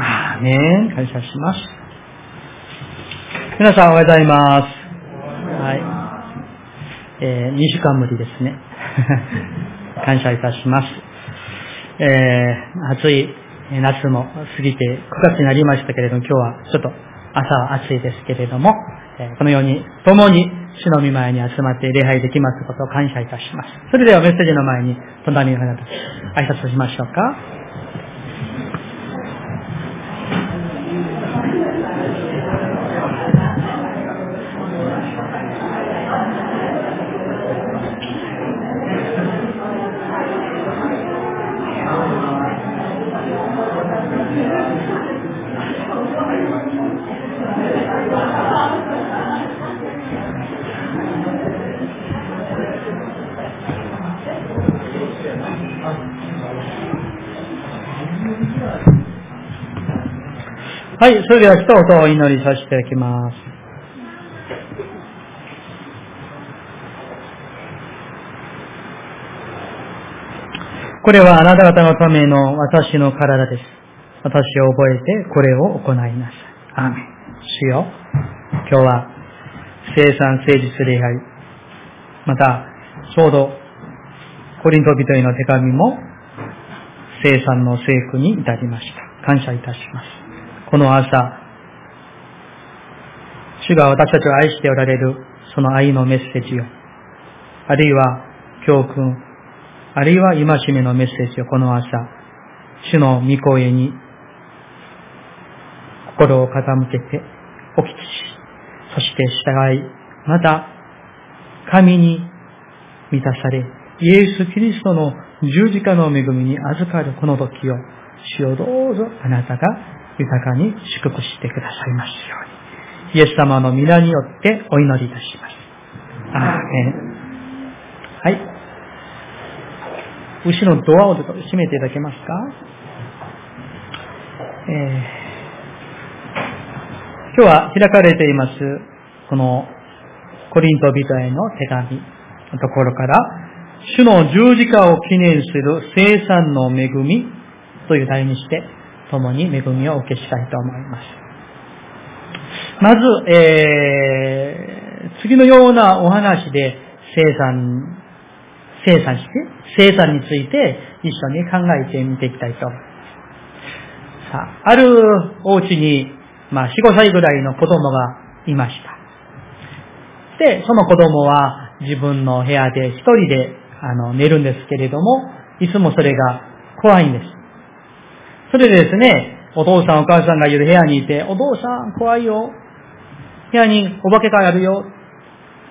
アーメン。感謝します。皆さんおはようございます。はい。えー、2週間ぶりですね。感謝いたします。えー、暑い夏も過ぎて9月になりましたけれども、今日はちょっと朝は暑いですけれども、えこのように共に主の御前に集まって礼拝できますことを感謝いたします。それではメッセージの前に隣の方と挨拶しましょうか。はい、それでは一言お祈りさせていただきます。これはあなた方のための私の体です。私を覚えてこれを行いなさい。アーメン。主よ、今日は生産誠実礼拝、また、ちょうどコリント人への手紙も生産の聖句に至りました。感謝いたします。この朝、主が私たちを愛しておられるその愛のメッセージを、あるいは教訓、あるいは戒めのメッセージをこの朝、主の御声に心を傾けてお聞きし、そして従い、また神に満たされ、イエス・キリストの十字架の恵みに預かるこの時を、主をどうぞあなたが豊かに祝福してくださいますように。イエス様の皆によってお祈りいたします。アーメ。はい。後ろドアを閉めていただけますか？えー、今日は開かれています、このコリント人への手紙のところから、主の十字架を記念する生産の恵みという題にして共に恵みをお受けしたいと思います。まず、えー、次のようなお話で生産、生産して、生産について一緒に考えてみていきたいと思います。さあ、あるお家に、まあ、4、5歳ぐらいの子供がいました。で、その子供は自分の部屋で一人であの寝るんですけれども、いつもそれが怖いんです。それでですね、お父さんお母さんがいる部屋にいて、お父さん怖いよ。部屋にお化けがあるよ。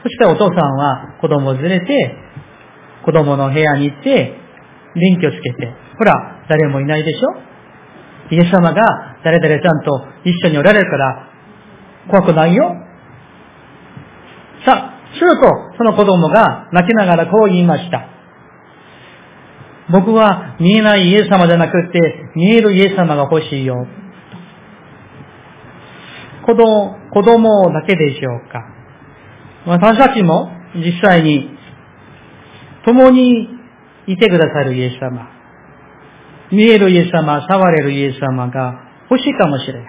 そしてお父さんは子供を連れて、子供の部屋に行って、電気をつけて、ほら、誰もいないでしょイエス様が誰々ちゃんと一緒におられるから、怖くないよ。さあ、すると、その子供が泣きながらこう言いました。僕は見えないイエス様じゃなくて、見えるイエス様が欲しいよ。子供、子供だけでしょうか。私たちも実際に共にいてくださるイエス様。見えるイエス様、触れるイエス様が欲しいかもしれない。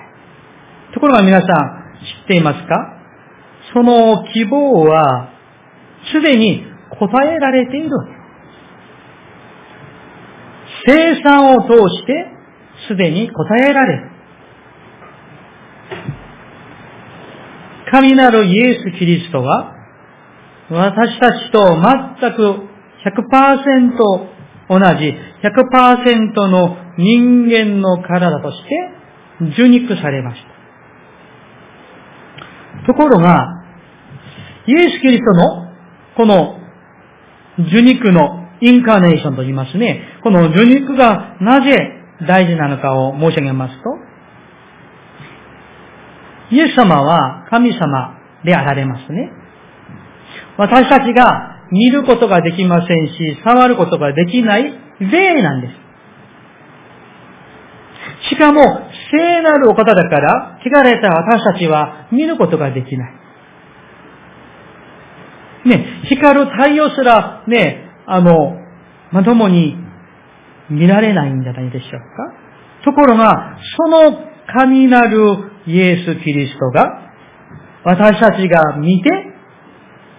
ところが皆さん知っていますか？その希望はすでに答えられている。生産を通してすでに答えられる。神なるイエス・キリストは私たちと全く100%同じ100%の人間の体として受肉されました。ところが、イエス・キリストのこの受肉のインカーネーションと言いますね。この受肉がなぜ大事なのかを申し上げますと、イエス様は神様であられますね。私たちが見ることができませんし、触ることができない霊なんです。しかも、聖なるお方だから、汚れた私たちは見ることができない。ね、光る太陽すら、ね、あの、まともに見られないんじゃないでしょうか。ところが、その神なるイエス・キリストが、私たちが見て、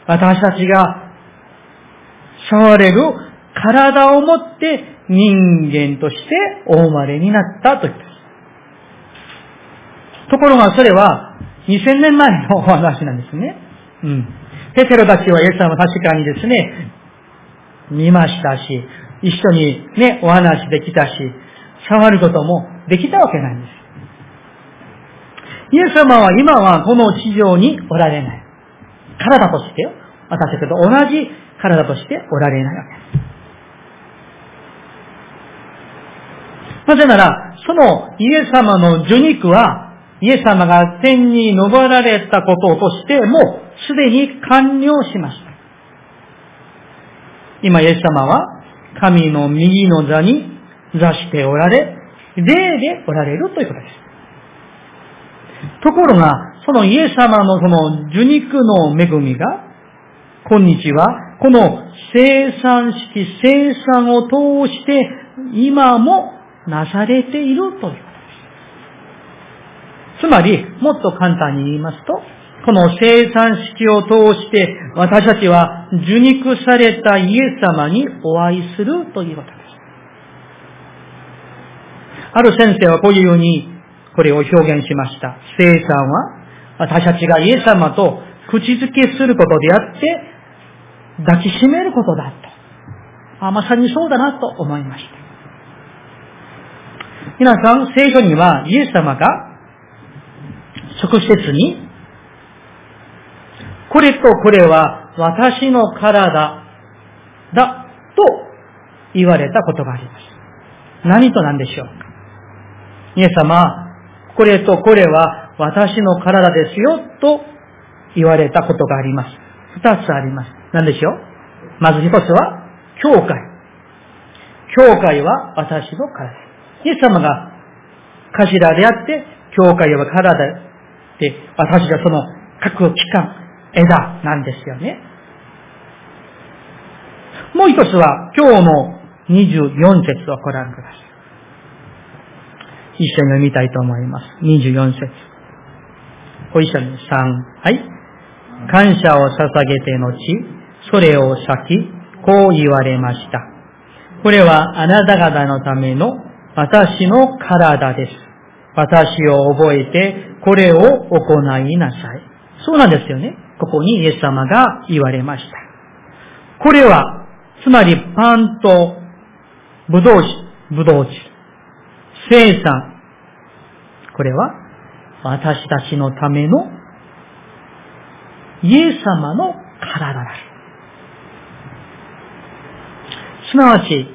私たちが触れる体を持って人間としてお生まれになったということです。ところがそれは2000年前のお話なんですね。うん。ペテロたちはイエス様確かにですね、見ましたし、一緒にね、お話できたし、触ることもできたわけなんです。イエス様は今はこの地上におられない。体としてよ。私たちと同じ体としておられないわけです。なぜなら、そのイエス様の受肉は、イエス様が天に昇られたこととしてもすでに完了しました。今イエス様は神の右の座に座しておられ、霊でおられるということです。ところが、そのイエス様のその受肉の恵みが、今日は、この生産式、生産を通して、今もなされているということです。つまり、もっと簡単に言いますと、この生産式を通して、私たちは受肉されたイエス様にお会いするということです。ある先生はこういうようにこれを表現しました。生産は私たちがイエス様と口づけすることであって、抱きしめることだと。あ、まさにそうだなと思いました。皆さん、聖書にはイエス様が直接に、これとこれは私の体だと言われたことがあります。何と何でしょう？かイエス様これとこれは私の体ですよと言われたことがあります。二つあります。何でしょう？まず一つは、教会。教会は私の体。イエス様が頭であって、教会は体で、私がその各機関、枝なんですよね。もう一つは、今日の24節をご覧ください。一緒に読みたいと思います。24節。ご一緒に3。はい。感謝を捧げて後、それを先、こう言われました。これはあなた方のための私の体です。私を覚えて、これを行いなさい。そうなんですよね。ここにイエス様が言われました。これは、つまりパンとブドウ酒、ブドウ酒、生産。これは私たちのためのイエス様の体だ。すなわち、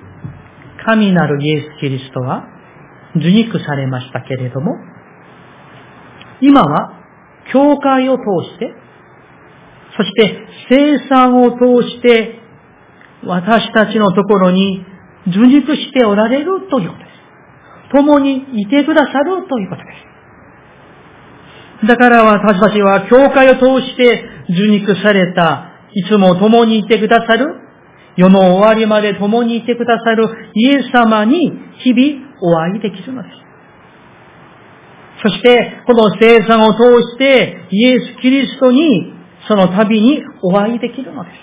神なるイエス・キリストは受肉されましたけれども、今は教会を通して、そして生産を通して、私たちのところに受肉しておられるということです。共にいてくださるということです。だから私たちは教会を通して受肉された、いつも共にいてくださる、世の終わりまで共にいてくださるイエス様に日々お会いできるのです。そして、この生産を通してイエス・キリストにその度にお会いできるのです。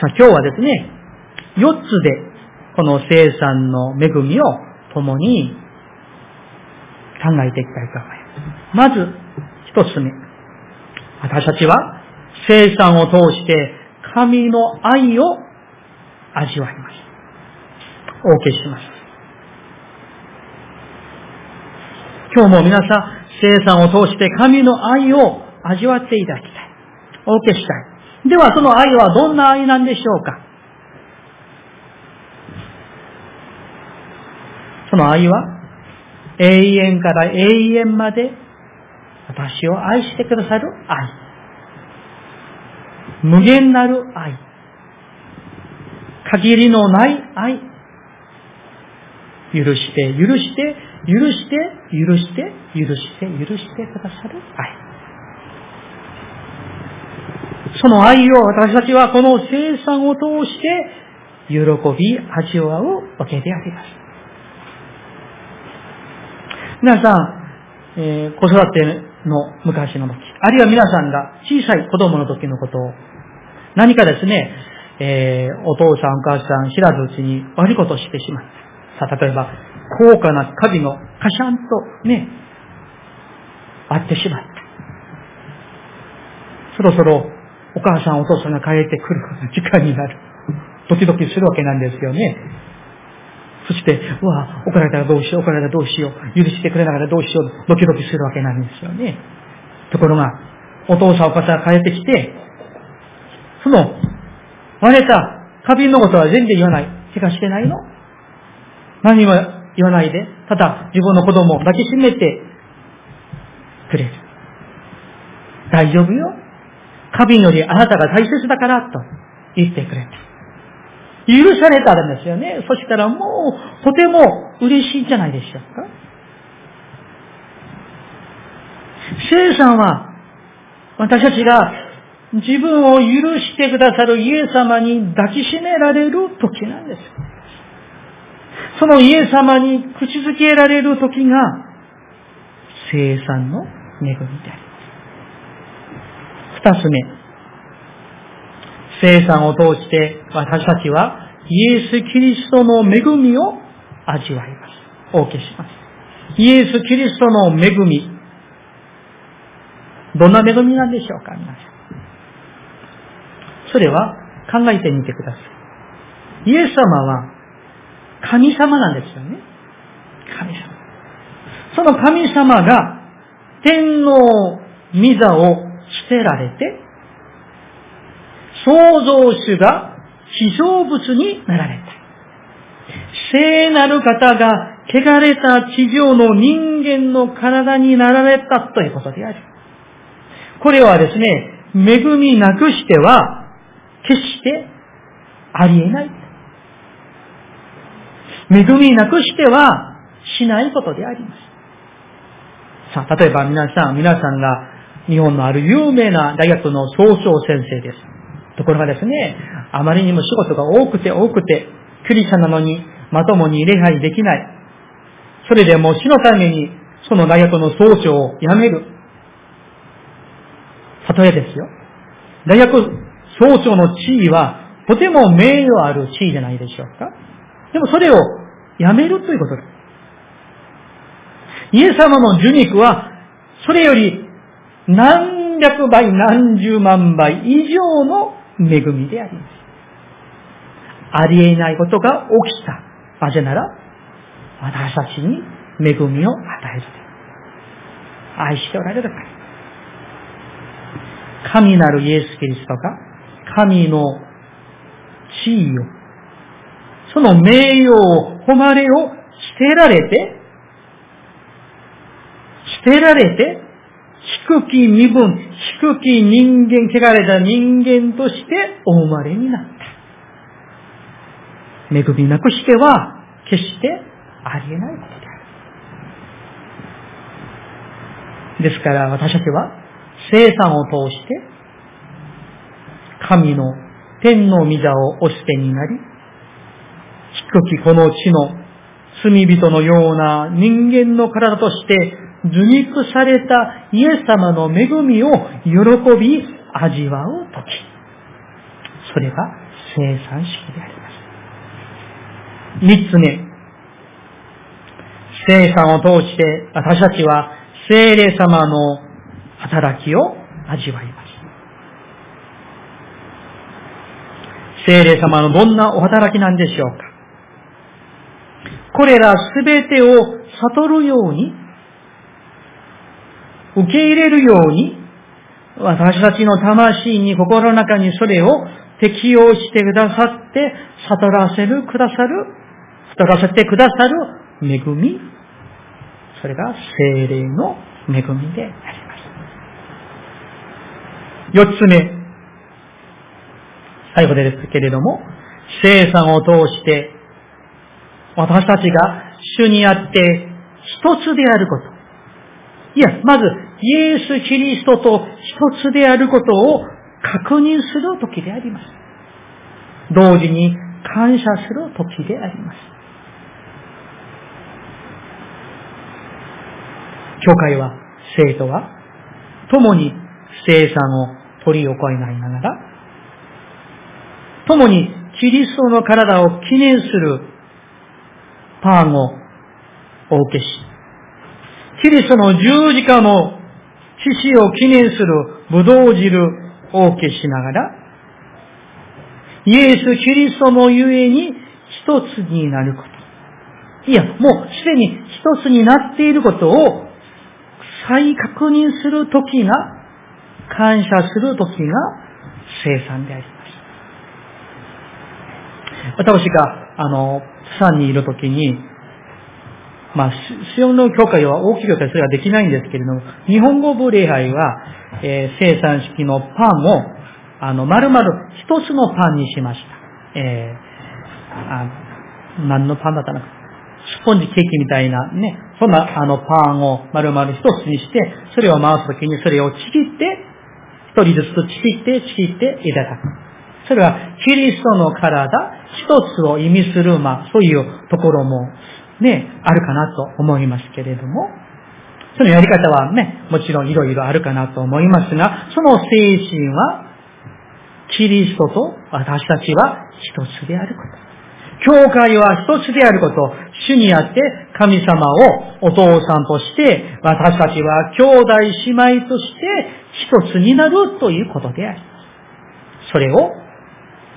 さあ今日はですね、4つでこの生産の恵みを共に考えていきたいと思います。まず、一つ目。私たちは生産を通して神の愛を味わいます。お受けします。今日も皆さん、生産を通して神の愛を味わっていただきたい。お受けしたい。ではその愛はどんな愛なんでしょうか？その愛は永遠から永遠まで私を愛してくださる愛。無限なる愛。限りのない愛。許して、許して、許して、許して、許して、許してくださる愛。その愛を私たちはこの生産を通して喜び、味わうわけであります。皆さん、えー、子育ての昔の時、あるいは皆さんが小さい子供の時のことを、何かですね、えー、お父さんお母さん知らずうちに悪いことをしてしまった。さあ、例えば、高価な火事のカシャンとね、あってしまった。そろそろお母さんお父さんが帰ってくる時間になる。ドキドキするわけなんですよね。そして、うわ、怒られたらどうしよう、怒られたらどうしよう、許してくれながらどうしよう、ドキドキするわけなんですよね。ところが、お父さんお母さんが帰ってきて、その、割れた花瓶のことは全然言わない。怪我してないの？何も言わないで、ただ自分の子供を抱きしめてくれる。大丈夫よ。花瓶よりあなたが大切だからと言ってくれた。許されたんですよね。そしたらもう、とても嬉しいんじゃないでしょうか。聖さんは、私たちが自分を許してくださるイエス様に抱きしめられる時なんです。そのイエス様に口づけられる時が、聖産の恵みであります。二つ目。生産を通して私たちはイエス・キリストの恵みを味わいます。お受けします。イエス・キリストの恵み。どんな恵みなんでしょうか皆さん。それは考えてみてください。イエス様は神様なんですよね。神様。その神様が天皇御座を捨てられて、創造主が被造物になられた。聖なる方が汚れた地上の人間の体になられたということである。これはですね、恵みなくしては、決してありえない。恵みなくしてはしないことであります。さあ、例えば皆さん、皆さんが日本のある有名な大学の総称先生です。ところがですね、あまりにも仕事が多くて多くて、クリスチャなのにまともに礼拝できない。それでも死のためにその大学の総長を辞める。例えですよ。大学総長の地位はとても名誉ある地位じゃないでしょうか。でもそれをやめるということです。イエス様の受肉は、それより何百倍、何十万倍以上の恵みであります。ありえないことが起きた。なぜなら、私たちに恵みを与える。愛しておられるから。神なるイエス・キリストが、神の地位を、その名誉を、誉れを捨てられて、捨てられて、低き身分、低き人間、汚れた人間としてお生まれになった。恵みなくしては、決してありえないことである。ですから私たちは、生産を通して、神の天の御座をお捨てになり、低きこの地の罪人のような人間の体として受肉されたイエス様の恵みを喜び味わうとき。それが生産式であります。三つ目。生産を通して私たちは聖霊様の働きを味わいます。聖霊様のどんなお働きなんでしょうかこれらすべてを悟るように受け入れるように、私たちの魂に心の中にそれを適用してくださって、悟らせる、くださる、悟らせてくださる恵み、それが精霊の恵みであります。四つ目、最後ですけれども、生産を通して、私たちが主にあって一つであること。いや、まず、イエス・キリストと一つであることを確認する時であります。同時に、感謝する時であります。教会は、生徒は、共に生産を取り行いながら、共にキリストの体を記念するパンをお受けし、キリストの十字架の死死を記念するブドウ汁をお受けしながら、イエス・キリストのゆえに一つになること。いや、もうすでに一つになっていることを再確認するときが、感謝するときが生産であります。私が、あの、プサンにいるときに、まあ、シオンの教会は大きい教会それはできないんですけれども、日本語部礼拝は、えー、生産式のパンを、あの、丸々一つのパンにしました。えー、あ何のパンだったのか。スポンジケーキみたいなね、そんなあのパンを丸々一つにして、それを回すときにそれをちぎって、一人ずつちぎって、ちぎっていただく。それはキリストの体一つを意味する、まあそういうところもね、あるかなと思いますけれども、そのやり方はね、もちろんいろいろあるかなと思いますが、その精神は、キリストと私たちは一つであること。教会は一つであること、主にあって神様をお父さんとして、私たちは兄弟姉妹として一つになるということであります。それを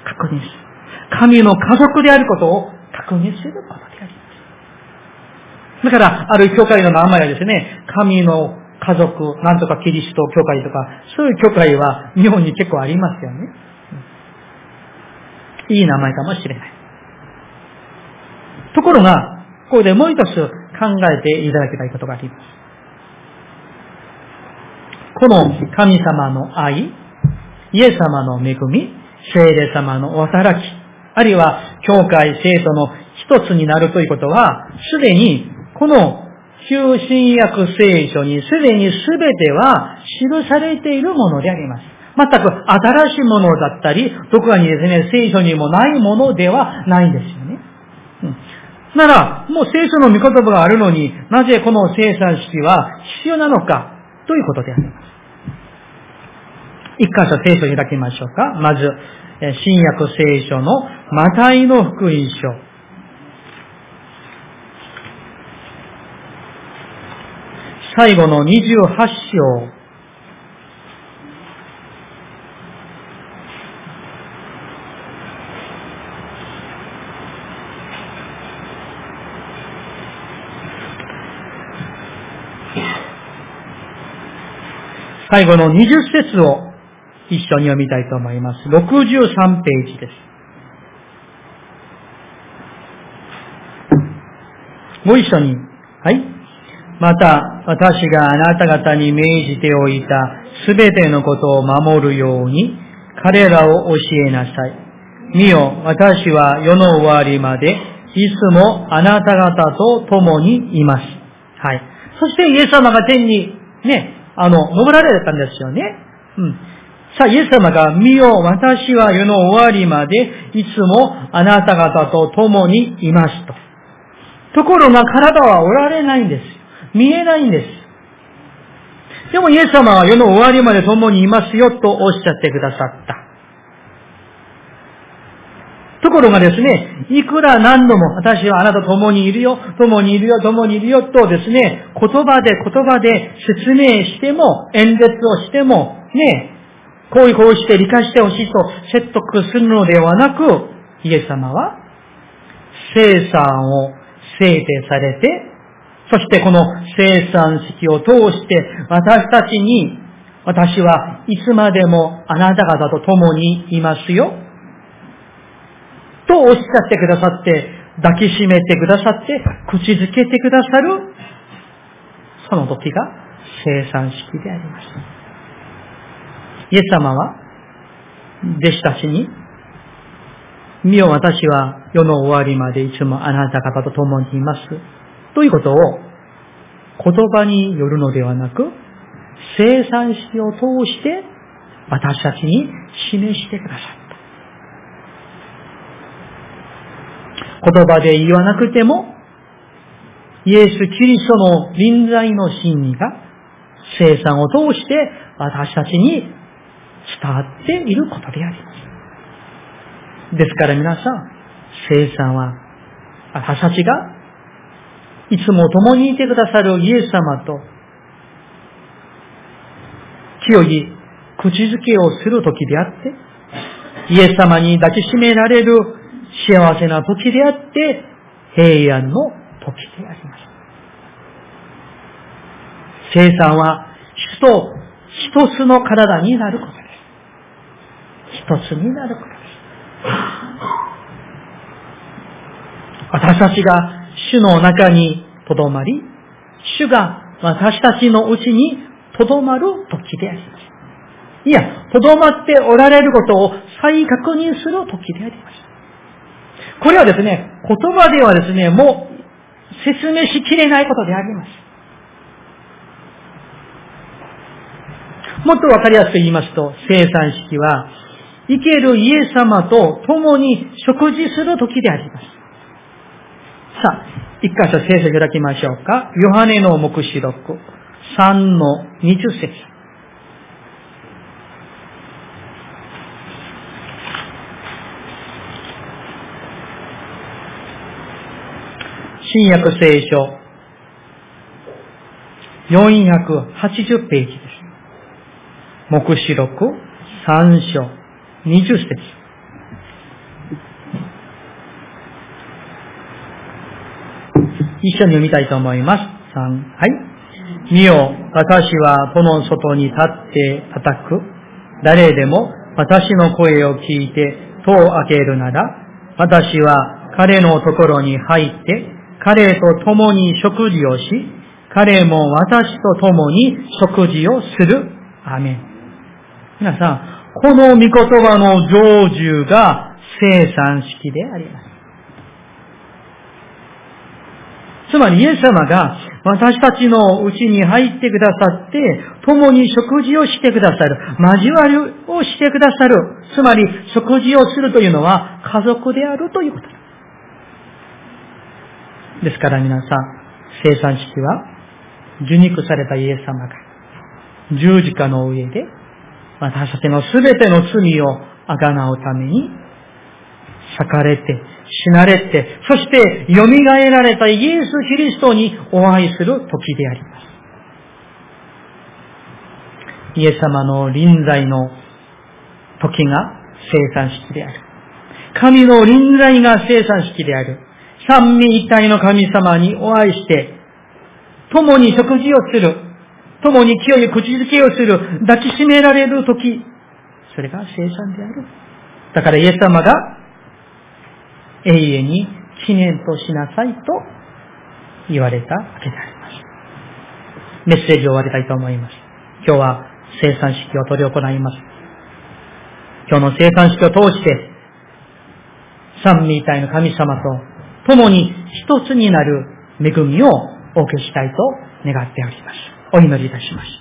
確認する。神の家族であることを確認することであります。だから、ある教会の名前はですね、神の家族、なんとかキリスト教会とか、そういう教会は日本に結構ありますよね。いい名前かもしれない。ところが、ここでもう一つ考えていただきたいことがあります。この神様の愛、イエス様の恵み、聖霊様のお働き、あるいは教会、生徒の一つになるということは、すでにこの旧新約聖書にすでに全ては記されているものであります。全く新しいものだったり、どこかにですね、聖書にもないものではないんですよね。うんなら、もう聖書の御言葉があるのになぜこの生産式は必要なのか、ということであります。一箇所聖書を開きましょうか。まず、新約聖書のマタイの福音書。最後の28章。最後の20節を一緒に読みたいと思います。63ページです。ご一緒に。はい。また、私があなた方に命じておいたすべてのことを守るように、彼らを教えなさい。見よ、私は世の終わりまで、いつもあなた方と共にいます。はい。そしてイエス様が天にね、あの、登られたんですよね。うん。さあ、イエス様が、見よ、私は世の終わりまで、いつもあなた方と共にいますと。ところが体はおられないんです。見えないんです。でもイエス様は世の終わりまで共にいますよとおっしゃってくださった。ところがですね、いくら何度も私はあなたと共にいるよ、共にいるよ、共にいるよとですね、言葉で言葉で説明しても、演説をしても、ね、こういうこうして理解してほしいと説得するのではなく、イエス様は、生産を制定されて、そしてこの生産式を通して私たちに、私はいつまでもあなた方と共にいますよ。とおっしゃってくださって、抱きしめてくださって、口づけてくださる、その時が生産式であります。イエス様は、弟子たちに、見よ私は世の終わりまでいつもあなた方と共にいます。ということを言葉によるのではなく、生産式を通して私たちに示してくださった。言葉で言わなくても、イエス・キリストの臨在の真理が生産を通して私たちに伝わっていることであります。ですから皆さん、生産は私たちがいつも共にいてくださるイエス様と清い口づけをする時であって、イエス様に抱きしめられる幸せな時であって、平安の時であります。生産は主と一つの体になることです。一つになることです。私たちが主の中にとどまり、主が私たちのうちにとどまる時であります。いや、とどまっておられることを再確認する時であります。これはですね、言葉ではですね、もう説明しきれないことであります。もっとわかりやすく言いますと、生産式は、生けるイエス様と共に食事する時であります。さあ、一箇所聖書開きましょうか。ヨハネの目視録3の20節。新約聖書、480ページです。目視録3章20節一緒に読みたいと思います。3、はい。見よ、私はこの外に立って叩く。誰でも私の声を聞いて戸を開けるなら、私は彼のところに入って彼と共に食事をし、彼も私と共に食事をする。アメン。皆さん、この御言葉の成就が生産式であります。つまりイエス様が私たちのうちに入ってくださって、共に食事をしてくださる。交わりをしてくださる。つまり食事をするというのは家族であるということです。ですから皆さん、生産式は、受肉されたイエス様が、十字架の上で、私たちのすべての罪をあがなうために、裂かれて、死なれて、そして蘇られたイエス・キリストにお会いする時であります。イエス様の臨在の時が生産式である。神の臨在が生産式である。三位一体の神様にお会いして、共に食事をする、共に清い口づけをする、抱きしめられるとき、それが生産である。だからイエス様が永遠に記念としなさいと言われたわけであります。メッセージを終わりたいと思います。今日は生産式を執り行います。今日の生産式を通して、三位一体の神様と共に一つになる恵みをお受けしたいと願っております。お祈りいたします。